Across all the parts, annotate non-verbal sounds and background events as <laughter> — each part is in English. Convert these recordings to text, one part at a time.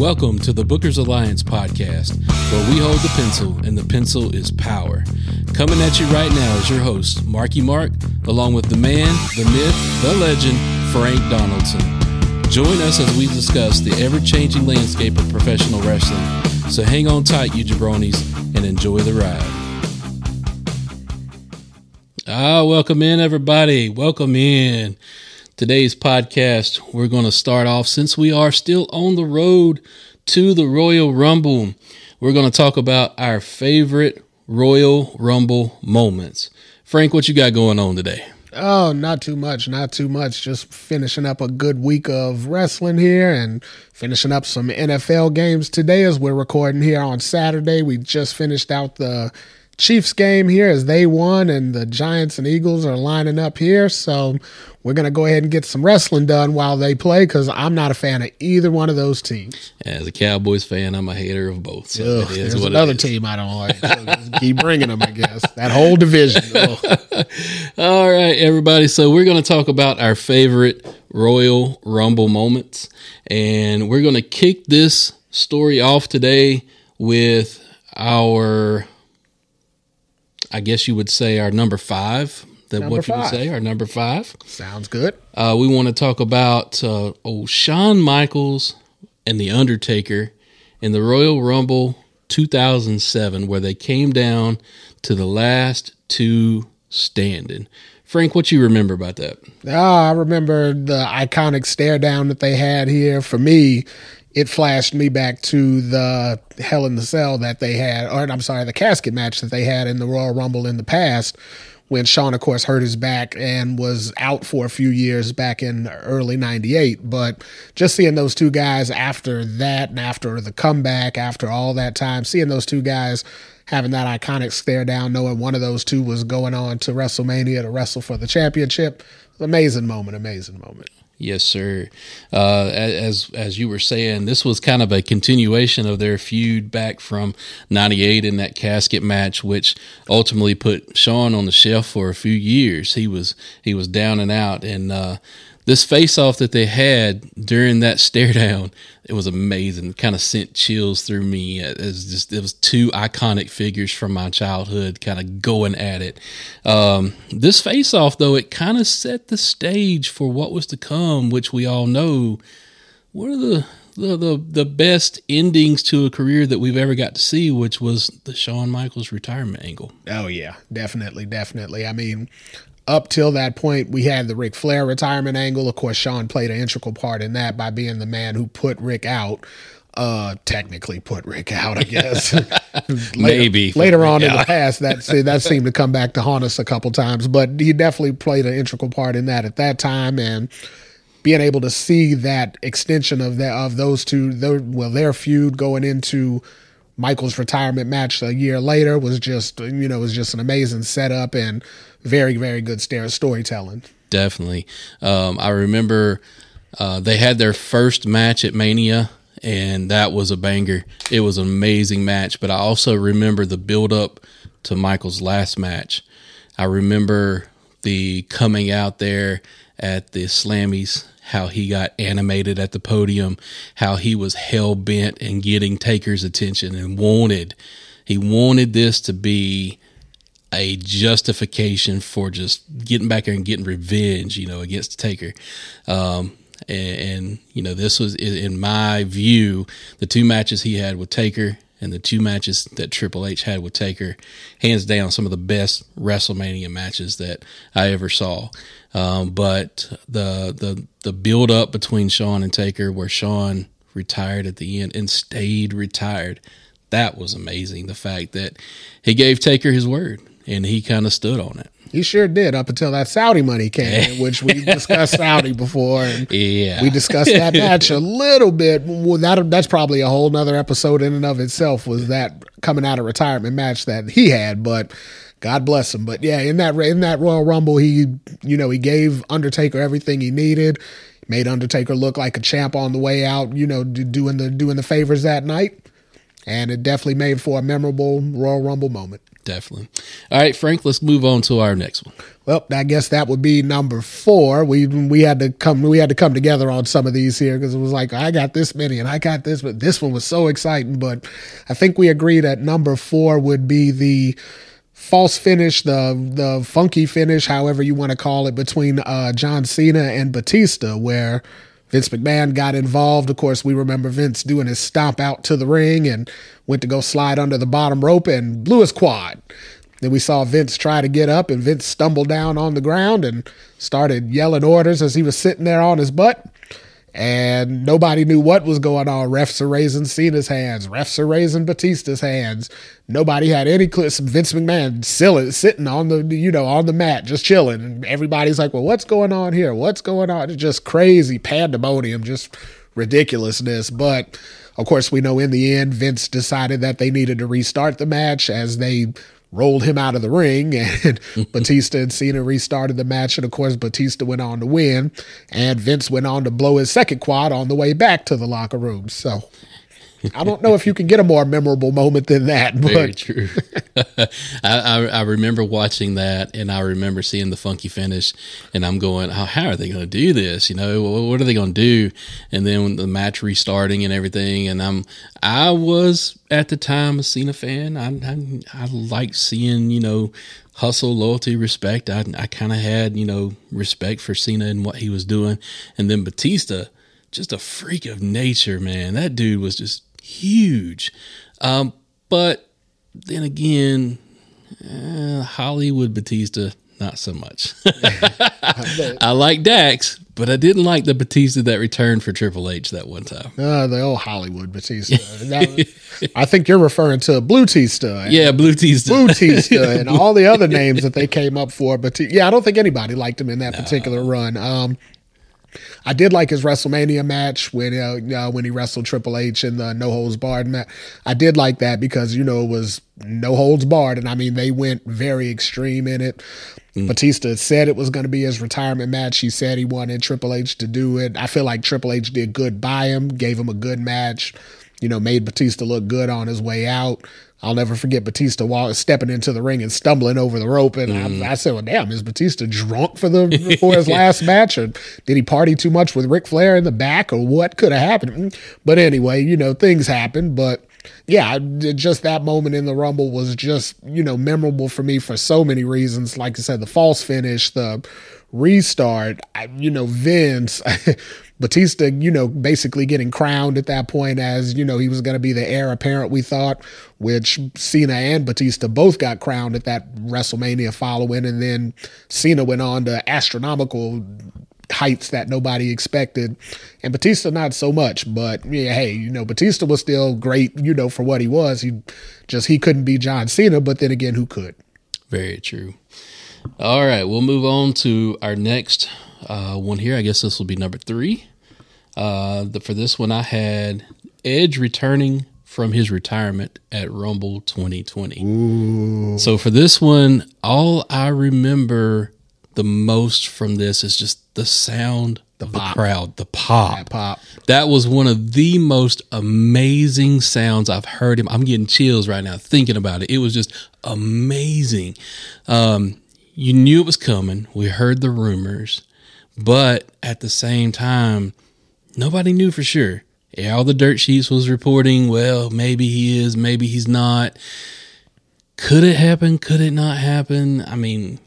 Welcome to the Bookers Alliance podcast, where we hold the pencil and the pencil is power. Coming at you right now is your host, Marky Mark, along with the man, the myth, the legend, Frank Donaldson. Join us as we discuss the ever changing landscape of professional wrestling. So hang on tight, you jabronis, and enjoy the ride. Ah, welcome in, everybody. Welcome in. Today's podcast, we're going to start off since we are still on the road to the Royal Rumble. We're going to talk about our favorite Royal Rumble moments. Frank, what you got going on today? Oh, not too much, not too much. Just finishing up a good week of wrestling here and finishing up some NFL games today as we're recording here on Saturday. We just finished out the Chiefs game here as they won, and the Giants and Eagles are lining up here. So we're going to go ahead and get some wrestling done while they play because I'm not a fan of either one of those teams. As a Cowboys fan, I'm a hater of both. So Ugh, there's another team I don't like. <laughs> So keep bringing them, I guess. That whole division. <laughs> All right, everybody. So we're going to talk about our favorite Royal Rumble moments, and we're going to kick this story off today with our I guess you would say our number five. That number what you five. would say our number five. Sounds good. Uh, we want to talk about uh, old Shawn Michaels and the Undertaker in the Royal Rumble 2007, where they came down to the last two standing. Frank, what you remember about that? Oh, I remember the iconic stare down that they had here. For me, it flashed me back to the Hell in the Cell that they had, or I'm sorry, the casket match that they had in the Royal Rumble in the past, when Shawn, of course, hurt his back and was out for a few years back in early 98. But just seeing those two guys after that and after the comeback, after all that time, seeing those two guys having that iconic stare down, knowing one of those two was going on to WrestleMania to wrestle for the championship, amazing moment, amazing moment. Yes, sir. Uh, as as you were saying, this was kind of a continuation of their feud back from '98 in that casket match, which ultimately put Shawn on the shelf for a few years. He was he was down and out, and uh, this face off that they had during that stare down, it was amazing. Kind of sent chills through me. It was just it was two iconic figures from my childhood kind of going at it. Um, this face off though, it kind of set the stage for what was to come, which we all know. What are the the, the the best endings to a career that we've ever got to see, which was the Shawn Michaels retirement angle. Oh yeah, definitely, definitely. I mean, up till that point, we had the Ric Flair retirement angle. Of course, Shawn played an integral part in that by being the man who put Ric out. Uh, technically put Ric out, I guess. <laughs> later, Maybe later on in the past, that that seemed to come back to haunt us a couple times. But he definitely played an integral part in that at that time, and being able to see that extension of that of those two, their, well, their feud going into Michaels' retirement match a year later was just you know it was just an amazing setup and very very good storytelling. Definitely, um, I remember uh, they had their first match at Mania, and that was a banger. It was an amazing match, but I also remember the build up to Michaels' last match. I remember the coming out there at the Slammies how he got animated at the podium, how he was hell bent in getting Taker's attention and wanted he wanted this to be a justification for just getting back there and getting revenge, you know, against Taker. Um, and, and, you know, this was, in my view, the two matches he had with Taker and the two matches that Triple H had with Taker, hands down, some of the best WrestleMania matches that I ever saw. Um, but the the the build up between Shawn and Taker, where Shawn retired at the end and stayed retired, that was amazing. The fact that he gave Taker his word and he kind of stood on it. He sure did up until that Saudi money came in, which we <laughs> discussed Saudi before. And yeah. We discussed that match a <laughs> little bit. Well, that, that's probably a whole nother episode in and of itself was that coming out of retirement match that he had. But God bless him. But yeah, in that in that Royal Rumble, he you know he gave Undertaker everything he needed, made Undertaker look like a champ on the way out. You know, doing the doing the favors that night, and it definitely made for a memorable Royal Rumble moment. Definitely. All right, Frank, let's move on to our next one. Well, I guess that would be number four. We we had to come we had to come together on some of these here because it was like I got this many and I got this, but this one was so exciting. But I think we agreed that number four would be the false finish, the the funky finish, however you want to call it, between uh, John Cena and Batista, where Vince McMahon got involved. Of course, we remember Vince doing his stomp out to the ring and went to go slide under the bottom rope and blew his quad. Then we saw Vince try to get up, and Vince stumbled down on the ground and started yelling orders as he was sitting there on his butt. And nobody knew what was going on. Refs are raising Cena's hands. Refs are raising Batista's hands. Nobody had any clue. Vince McMahon sitting on the you know on the mat, just chilling. And everybody's like, "Well, what's going on here? What's going on?" It's just crazy pandemonium, just ridiculousness. But of course, we know in the end, Vince decided that they needed to restart the match as they rolled him out of the ring <laughs> and Batista and Cena restarted the match and of course Batista went on to win and Vince went on to blow his second quad on the way back to the locker room. So I don't know if you can get a more memorable moment than that. But. Very true. <laughs> I, I, I, remember watching that, and I remember seeing the funky finish, and I'm going, "How, how are they going to do this? You know, what are they going to do?" And then the match restarting and everything, and I'm I was at the time a Cena fan. I I, I like seeing you know hustle, loyalty, respect. I I kind of had you know respect for Cena and what he was doing, and then Batista, just a freak of nature, man. That dude was just huge. Um, but then again, uh, Hollywood Batista, not so much. <laughs> I like Drax, but I didn't like the Batista that returned for Triple H that one time. Uh, the old Hollywood Batista. I think you're referring to Blue Tista. Yeah, Blue Tista. Blue Tista <laughs> and all the other names that they came up for. But yeah, I don't think anybody liked him in that no. particular run. Um, I did like his WrestleMania match when uh, uh, when he wrestled Triple H in the No Holds Barred match. I did like that because you know it was no holds barred, and I mean they went very extreme in it. Mm. Batista said it was going to be his retirement match. He said he wanted Triple H to do it. I feel like Triple H did good by him, gave him a good match. You know, made Batista look good on his way out. I'll never forget Batista walk, stepping into the ring and stumbling over the rope. And mm. I, I, said, "Well, damn, is Batista drunk for the <laughs> for his last match, or did he party too much with Ric Flair in the back, or what could have happened?" But anyway, you know, things happen. But yeah, just that moment in the Rumble was just you know memorable for me for so many reasons. Like I said, the false finish, the restart. I, you know, Vince. <laughs> Batista, you know, basically getting crowned at that point as, you know, he was going to be the heir apparent, we thought, which Cena and Batista both got crowned at that WrestleMania following. And then Cena went on to astronomical heights that nobody expected. And Batista, not so much. But yeah, hey, you know, Batista was still great, you know, for what he was. He just, he couldn't be John Cena, but then again, who could? Very true. All right, we'll move on to our next uh, one here. I guess this will be number three. Uh, the, for this one, I had Edge returning from his retirement at Rumble 2020. Ooh. So for this one, all I remember the most from this is just the sound the of the crowd, the pop. That pop. That was one of the most amazing sounds I've heard him. I'm getting chills right now thinking about it. It was just amazing. Um, you knew it was coming. We heard the rumors, but at the same time, nobody knew for sure. Yeah, all the dirt sheets was reporting, well, maybe he is, maybe he's not. Could it happen? Could it not happen? I mean,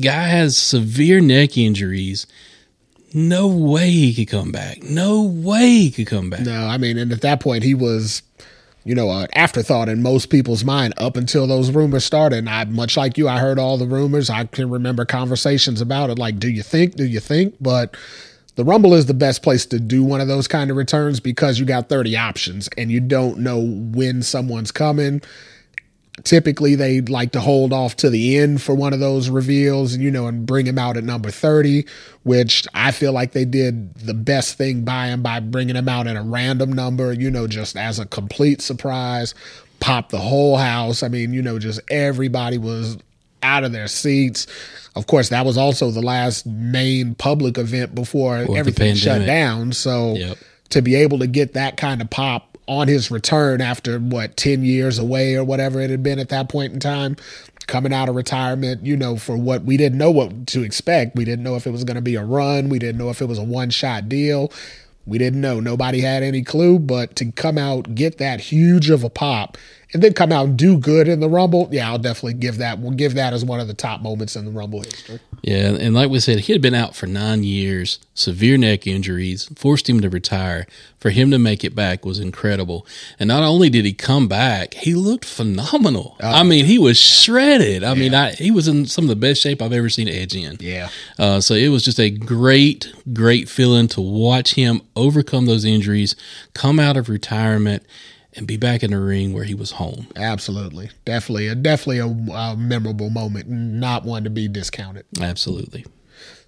guy has severe neck injuries. No way he could come back. No way he could come back. No, I mean, and at that point, he was, you know, an afterthought in most people's mind up until those rumors started. And I, much like you, I heard all the rumors. I can remember conversations about it. Like, do you think? Do you think? But the Rumble is the best place to do one of those kind of returns because you got 30 options and you don't know when someone's coming. Typically, they like to hold off to the end for one of those reveals, you know, and bring him out at number 30, which I feel like they did the best thing by him by bringing him out at a random number, you know, just as a complete surprise. Pop the whole house. I mean, you know, just everybody was out of their seats. Of course, that was also the last main public event before everything shut down. So yep. to be able to get that kind of pop on his return after what 10 years away or whatever it had been at that point in time coming out of retirement you know for what we didn't know what to expect. We didn't know if it was going to be a run. We didn't know if it was a one shot deal. We didn't know. Nobody had any clue but to come out get that huge of a pop and then come out and do good in the Rumble, yeah, I'll definitely give that. We'll give that as one of the top moments in the Rumble history. Yeah, and like we said, he had been out for nine years, severe neck injuries, forced him to retire. For him to make it back was incredible. And not only did he come back, he looked phenomenal. Oh, I mean, he was shredded. I yeah. mean, I, he was in some of the best shape I've ever seen Edge in. Yeah. Uh, so it was just a great, great feeling to watch him overcome those injuries, come out of retirement and be back in the ring where he was home. Absolutely, definitely, a definitely a, a, memorable moment, not one to be discounted. Absolutely.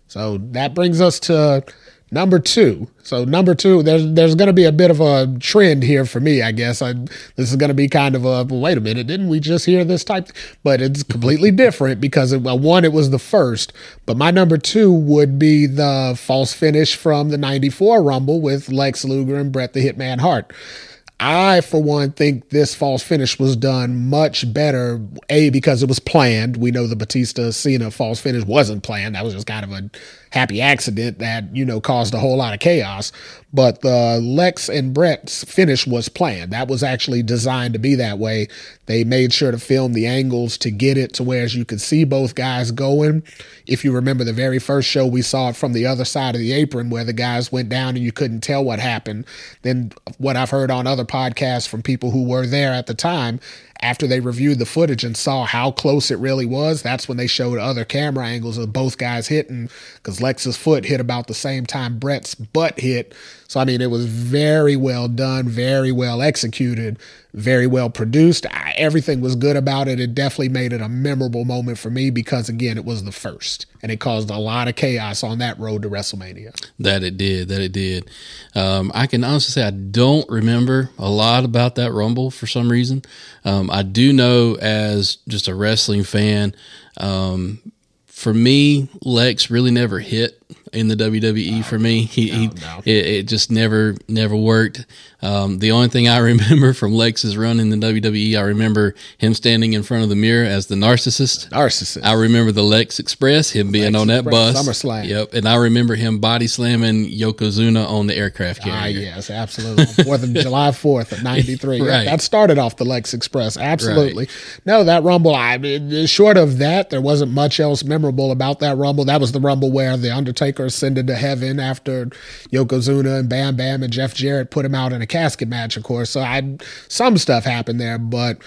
So that brings us to number two. So number two, there's there's going to be a bit of a trend here for me, I guess. I, this is going to be kind of a well, wait a minute, didn't we just hear this type? But it's completely different because it, well, one, it was the first, but my number two would be the false finish from the '94 Rumble with Lex Luger and Bret the Hitman Hart. I, for one, think this false finish was done much better. A, because it was planned. We know the Batista Cena false finish wasn't planned. That was just kind of a happy accident that, you know, caused a whole lot of chaos. But the Lex and Bret's finish was planned. That was actually designed to be that way. They made sure to film the angles to get it to where as you could see both guys going. If you remember the very first show, we saw it from the other side of the apron where the guys went down and you couldn't tell what happened. Then what I've heard on other podcasts from people who were there at the time, after they reviewed the footage and saw how close it really was, that's when they showed other camera angles of both guys hitting because Lex's foot hit about the same time Bret's butt hit. So, I mean, it was very well done, very well executed, very well produced. I, everything was good about it. It definitely made it a memorable moment for me because, again, it was the first and it caused a lot of chaos on that road to WrestleMania. That it did. That it did. Um, I can honestly say I don't remember a lot about that Rumble for some reason. Um, I do know as just a wrestling fan, um, for me, Lex really never hit in the WWE for me. He, no, he no. It, it, just never never worked. Um, the only thing I <laughs> remember from Lex's run in the WWE, I remember him standing in front of the mirror as the narcissist. Narcissist. I remember the Lex Express, him being Lex on that Express, bus. SummerSlam. Yep, and I remember him body slamming Yokozuna on the aircraft carrier. Ah, yes, absolutely. Fourth of <laughs> July fourth of '93. right. That started off the Lex Express. Absolutely. Right. No, that Rumble. I mean, short of that, there wasn't much else memorable about that Rumble. That was the Rumble where the Undertaker ascended to heaven after Yokozuna and Bam Bam and Jeff Jarrett put him out in a casket match, of course. So I some stuff happened there, but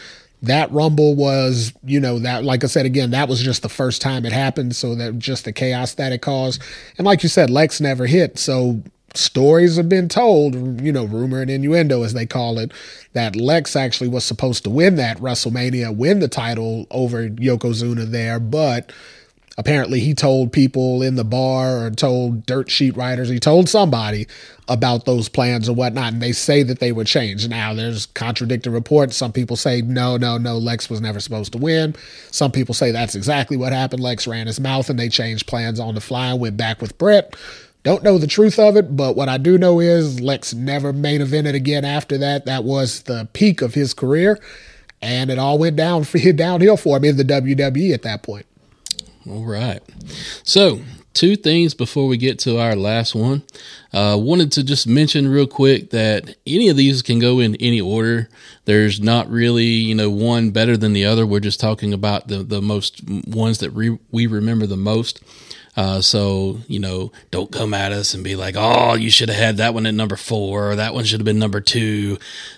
that rumble was, you know, that like I said again, that was just the first time it happened, so that just the chaos that it caused. And like you said, Lex never hit, so stories have been told, you know, rumor and innuendo as they call it, that Lex actually was supposed to win that WrestleMania, win the title over Yokozuna there, but apparently he told people in the bar or told dirt sheet writers, he told somebody about those plans or whatnot, and they say that they would change. Now there's contradicting reports. Some people say no, no, no, Lex was never supposed to win. Some people say that's exactly what happened. Lex ran his mouth and they changed plans on the fly and went back with Bret. Don't know the truth of it, but what I do know is Lex never main evented again after that. That was the peak of his career, and it all went down <laughs> downhill for him in the WWE at that point. All right. So, two things before we get to our last one. Uh, wanted to just mention real quick that any of these can go in any order. There's not really, you know, one better than the other. We're just talking about the, the most ones that re- we remember the most. Uh, so, you know, don't come at us and be like, oh, you should have had that one at number four or that one should have been number two.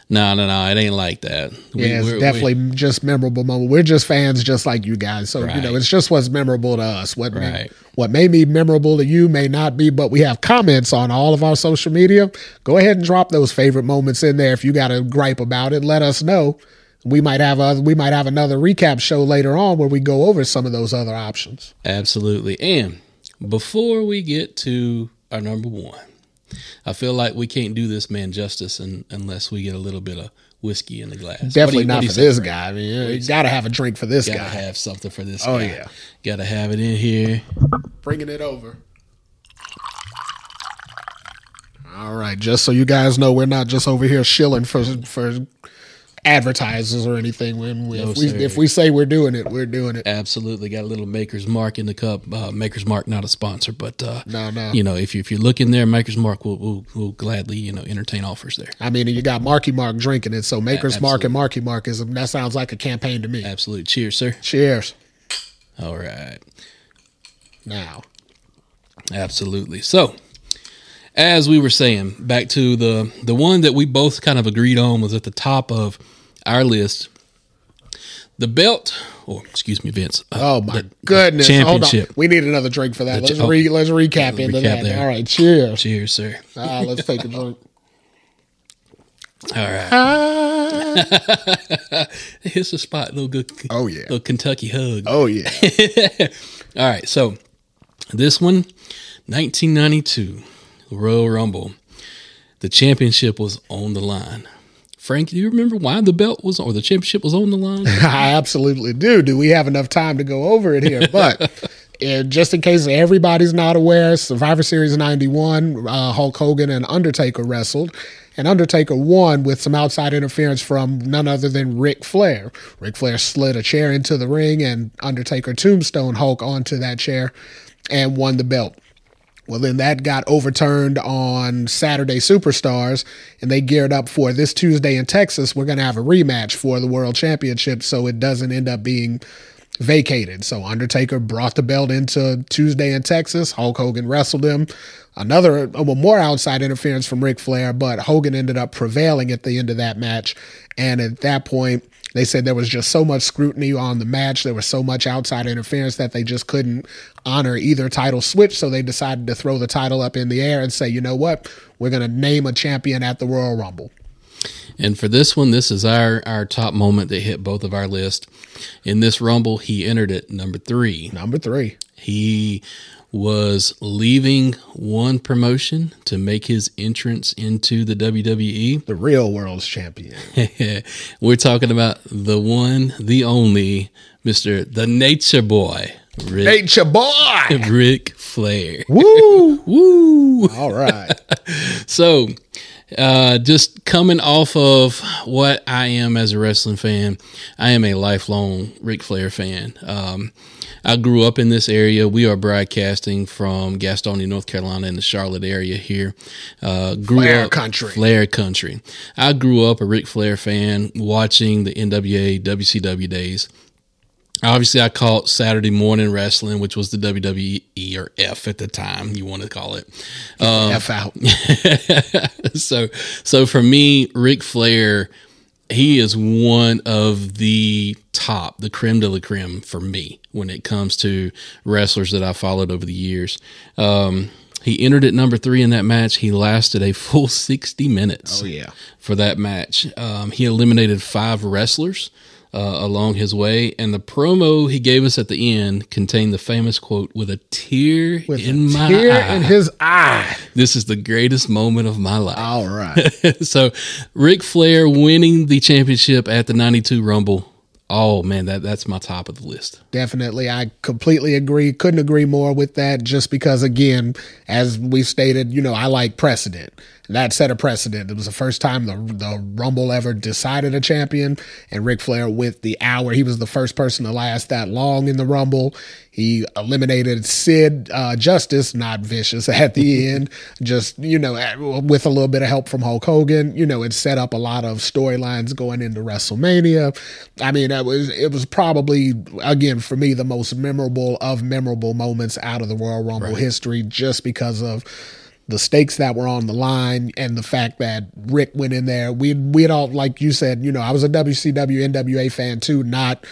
No, no, no, it ain't like that. We, yeah, it's definitely we, just memorable moment. We're just fans just like you guys. So, right. you know, it's just what's memorable to us. What, right. may, what may be memorable to you may not be, but we have comments on all of our social media. Go ahead and drop those favorite moments in there. If you got a gripe about it, let us know we might have a we might have another recap show later on where we go over some of those other options. Absolutely. And before we get to our number one, I feel like we can't do this man justice in, unless we get a little bit of whiskey in the glass. Definitely you, not for this guy. I mean, you got to have a drink for this guy. gotta have something for this oh, guy. yeah. Got to have it in here. Bringing it over. All right, just so you guys know, we're not just over here shilling for for advertisers or anything. When we, No, if, we if we say we're doing it, we're doing it. Absolutely, got a little Maker's Mark in the cup. Uh, Maker's Mark, not a sponsor, but uh, No, no. you know, if you if you look in there, Maker's Mark will will will gladly you know entertain offers there. I mean, you got Marky Mark drinking it, so Maker's Mark and Marky Mark is that sounds like a campaign to me. Absolutely, cheers, sir. Cheers. All right. Now, Absolutely. So, as we were saying, back to the the one that we both kind of agreed on was at the top of our list. The belt, or excuse me, Vince. uh, oh my the goodness, Hold on. championship. We need another drink for that. The Let's cha- re let's recap into recap that. there. All right, cheers. Cheers, sir. Ah, let's take a <laughs> drink. All right. <laughs> Here's a spot, little good, Oh, yeah. little Kentucky hug. Oh yeah. <laughs> All right, so this one, 1992 Royal Rumble. The championship was on the line. Frank, do you remember why the belt was or the championship was on the line? <laughs> I absolutely do. Do we have enough time to go over it here? <laughs> But uh, just in case everybody's not aware, Survivor Series 91, uh, Hulk Hogan and Undertaker wrestled. And Undertaker won with some outside interference from none other than Ric Flair. Ric Flair slid a chair into the ring, and Undertaker tombstone Hulk onto that chair and won the belt. Well, then that got overturned on Saturday Superstars, and they geared up for this Tuesday in Texas. We're going to have a rematch for the World Championship, so it doesn't end up being vacated. So Undertaker brought the belt into Tuesday in Texas. Hulk Hogan wrestled him. Another, uh, well, more outside interference from Ric Flair, but Hogan ended up prevailing at the end of that match. And at that point, they said there was just so much scrutiny on the match. There was so much outside interference that they just couldn't honor either title switch. So they decided to throw the title up in the air and say, you know what? We're going to name a champion at the Royal Rumble. And for this one, this is our our top moment that hit both of our list. In this Rumble, he entered at number three. Number three. He was leaving one promotion to make his entrance into the. WWE. The real world's champion. <laughs> We're talking about the one, the only, Mr. the Nature Boy, Ric, Nature boy. Ric Flair. Woo! <laughs> Woo! All right. <laughs> So, uh, just coming off of what I am as a wrestling fan, I am a lifelong Ric Flair fan. Um, I grew up in this area. We are broadcasting from Gastonia, North Carolina, in the Charlotte area here. Uh, grew Flair up country. Flair country. I grew up a Ric Flair fan, watching the NWA, WCW days. Obviously, I caught Saturday morning wrestling, which was the WWE or F at the time, you want to call it. F out. <laughs> so so for me, Ric Flair, he is one of the top, the creme de la creme for me when it comes to wrestlers that I followed over the years. Um, he entered at number three in that match. He lasted a full 60 minutes Oh, yeah. for that match. Um, he eliminated five wrestlers uh, along his way, and the promo he gave us at the end contained the famous quote, "With a tear With in a my tear eye, in his eye. this is the greatest moment of my life." All right. <laughs> so, Ric Flair winning the championship at the '92 Rumble. Oh man, that that's my top of the list. Definitely. I completely agree. Couldn't agree more with that just because, again, as we stated, you know, I like precedent. That set a precedent. It was the first time the, the Rumble ever decided a champion, and Ric Flair with the hour. He was the first person to last that long in the Rumble. He eliminated Sid uh, Justice, not Vicious, <laughs> at the end. Just, you know, with a little bit of help from Hulk Hogan. You know, it set up a lot of storylines going into WrestleMania. I mean, it was it was probably again for me the most memorable of memorable moments out of the Royal Rumble history, just because of the stakes that were on the line and the fact that Ric went in there. We we had all like you said, you know, I was a WCW NWA fan too, not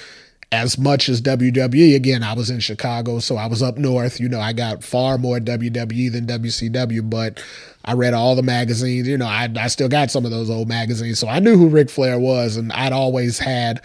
as much as WWE. Again, I was in Chicago, so I was up north. You know, I got far more WWE than WCW, but I read all the magazines. You know, I, I still got some of those old magazines, so I knew who Ric Flair was, and I'd always had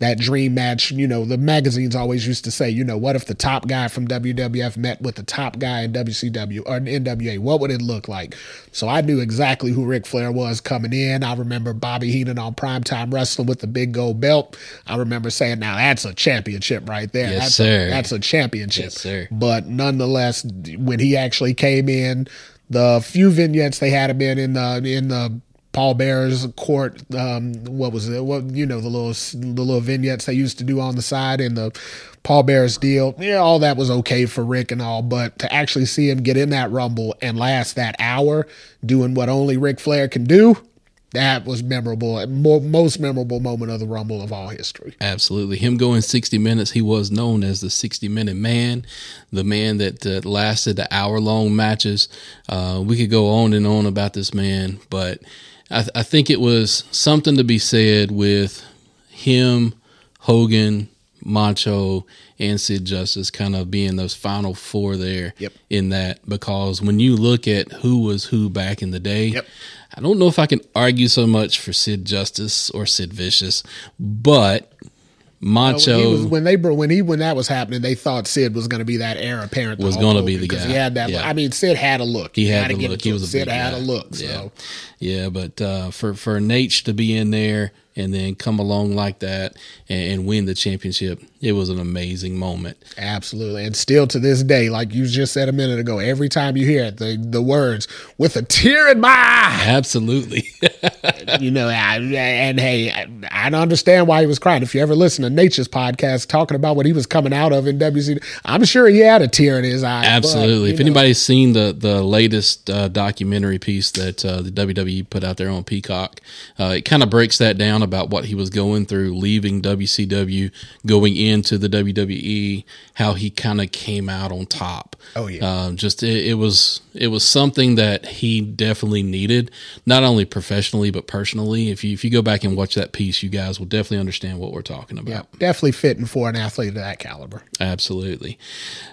that dream match. You know, the magazines always used to say, you know, what if the top guy from WWF met with the top guy in WCW or in NWA? What would it look like? So I knew exactly who Ric Flair was coming in. I remember Bobby Heenan on primetime wrestling with the big gold belt. I remember saying, now that's a championship right there. Yes, that's sir. A, that's a championship. Yes, sir. But nonetheless, when he actually came in, the few vignettes they had him in in the in the Paul Bearer's court. Um, what was it? What you know the little the little vignettes they used to do on the side in the Paul Bearer's deal. Yeah, all that was okay for Ric and all, but to actually see him get in that rumble and last that hour doing what only Ric Flair can do. That was memorable, most memorable moment of the Rumble of all history. Absolutely, him going sixty minutes. He was known as the sixty-minute man, the man that uh, lasted the hour-long matches. Uh, we could go on and on about this man, but I, th- I think it was something to be said with him, Hogan, Macho, and Sid Justice kind of being those final four there yep. in that because when you look at who was who back in the day, yep. I don't know if I can argue so much for Sid Justice or Sid Vicious, but Macho when, was, when, they when he when that was happening, they thought Sid was going to be that heir apparent. Was going to be the guy. He had that. Yeah. I mean, Sid had a look. He had, had the look. He was a Sid had guy. a look. Yeah, so. yeah. But uh, for for Nate to be in there and then come along like that and, and, win the championship. It was an amazing moment. Absolutely. And still to this day, like you just said a minute ago, every time you hear it, the, the words, with a tear in my eye. Absolutely. <laughs> you know, I, and hey, I, I understand why he was crying. If you ever listen to Nature's podcast talking about what he was coming out of in WC, I'm sure he had a tear in his eye. Absolutely. But, if know. anybody's seen the, the latest uh, documentary piece that uh, the WWE put out there on Peacock, uh, it kind of breaks that down about what he was going through, leaving WCW, going into the WWE, how he kind of came out on top. Oh yeah, um, just it, it, was it was something that he definitely needed, not only professionally but personally. If you if you go back and watch that piece, you guys will definitely understand what we're talking about. Yeah, definitely fitting for an athlete of that caliber. Absolutely.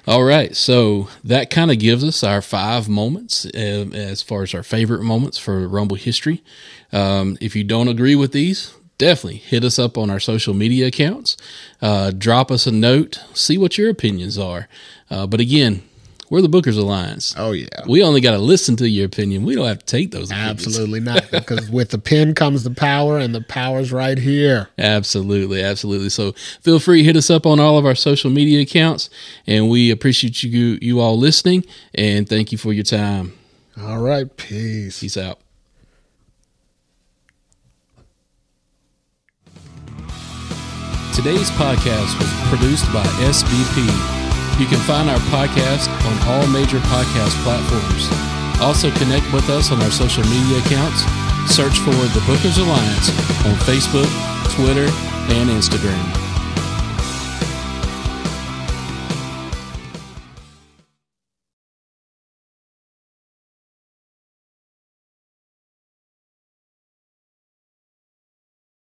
All right, so that kind of gives us our five moments uh, as far as our favorite moments for Rumble history. Um, if you don't agree with these, definitely hit us up on our social media accounts. Uh, drop us a note, see what your opinions are. Uh, but again, we're the Bookers Alliance. Oh yeah, we only got to listen to your opinion. We don't have to take those. Opinions. Absolutely not, <laughs> because with the pen comes the power, and the power's right here. Absolutely, absolutely. So feel free to hit us up on all of our social media accounts, and we appreciate you you all listening, and thank you for your time. All right, peace. Peace out. Today's podcast was produced by SBP. You can find our podcast on all major podcast platforms. Also connect with us on our social media accounts. Search for the Bookers Alliance on Facebook, Twitter, and Instagram.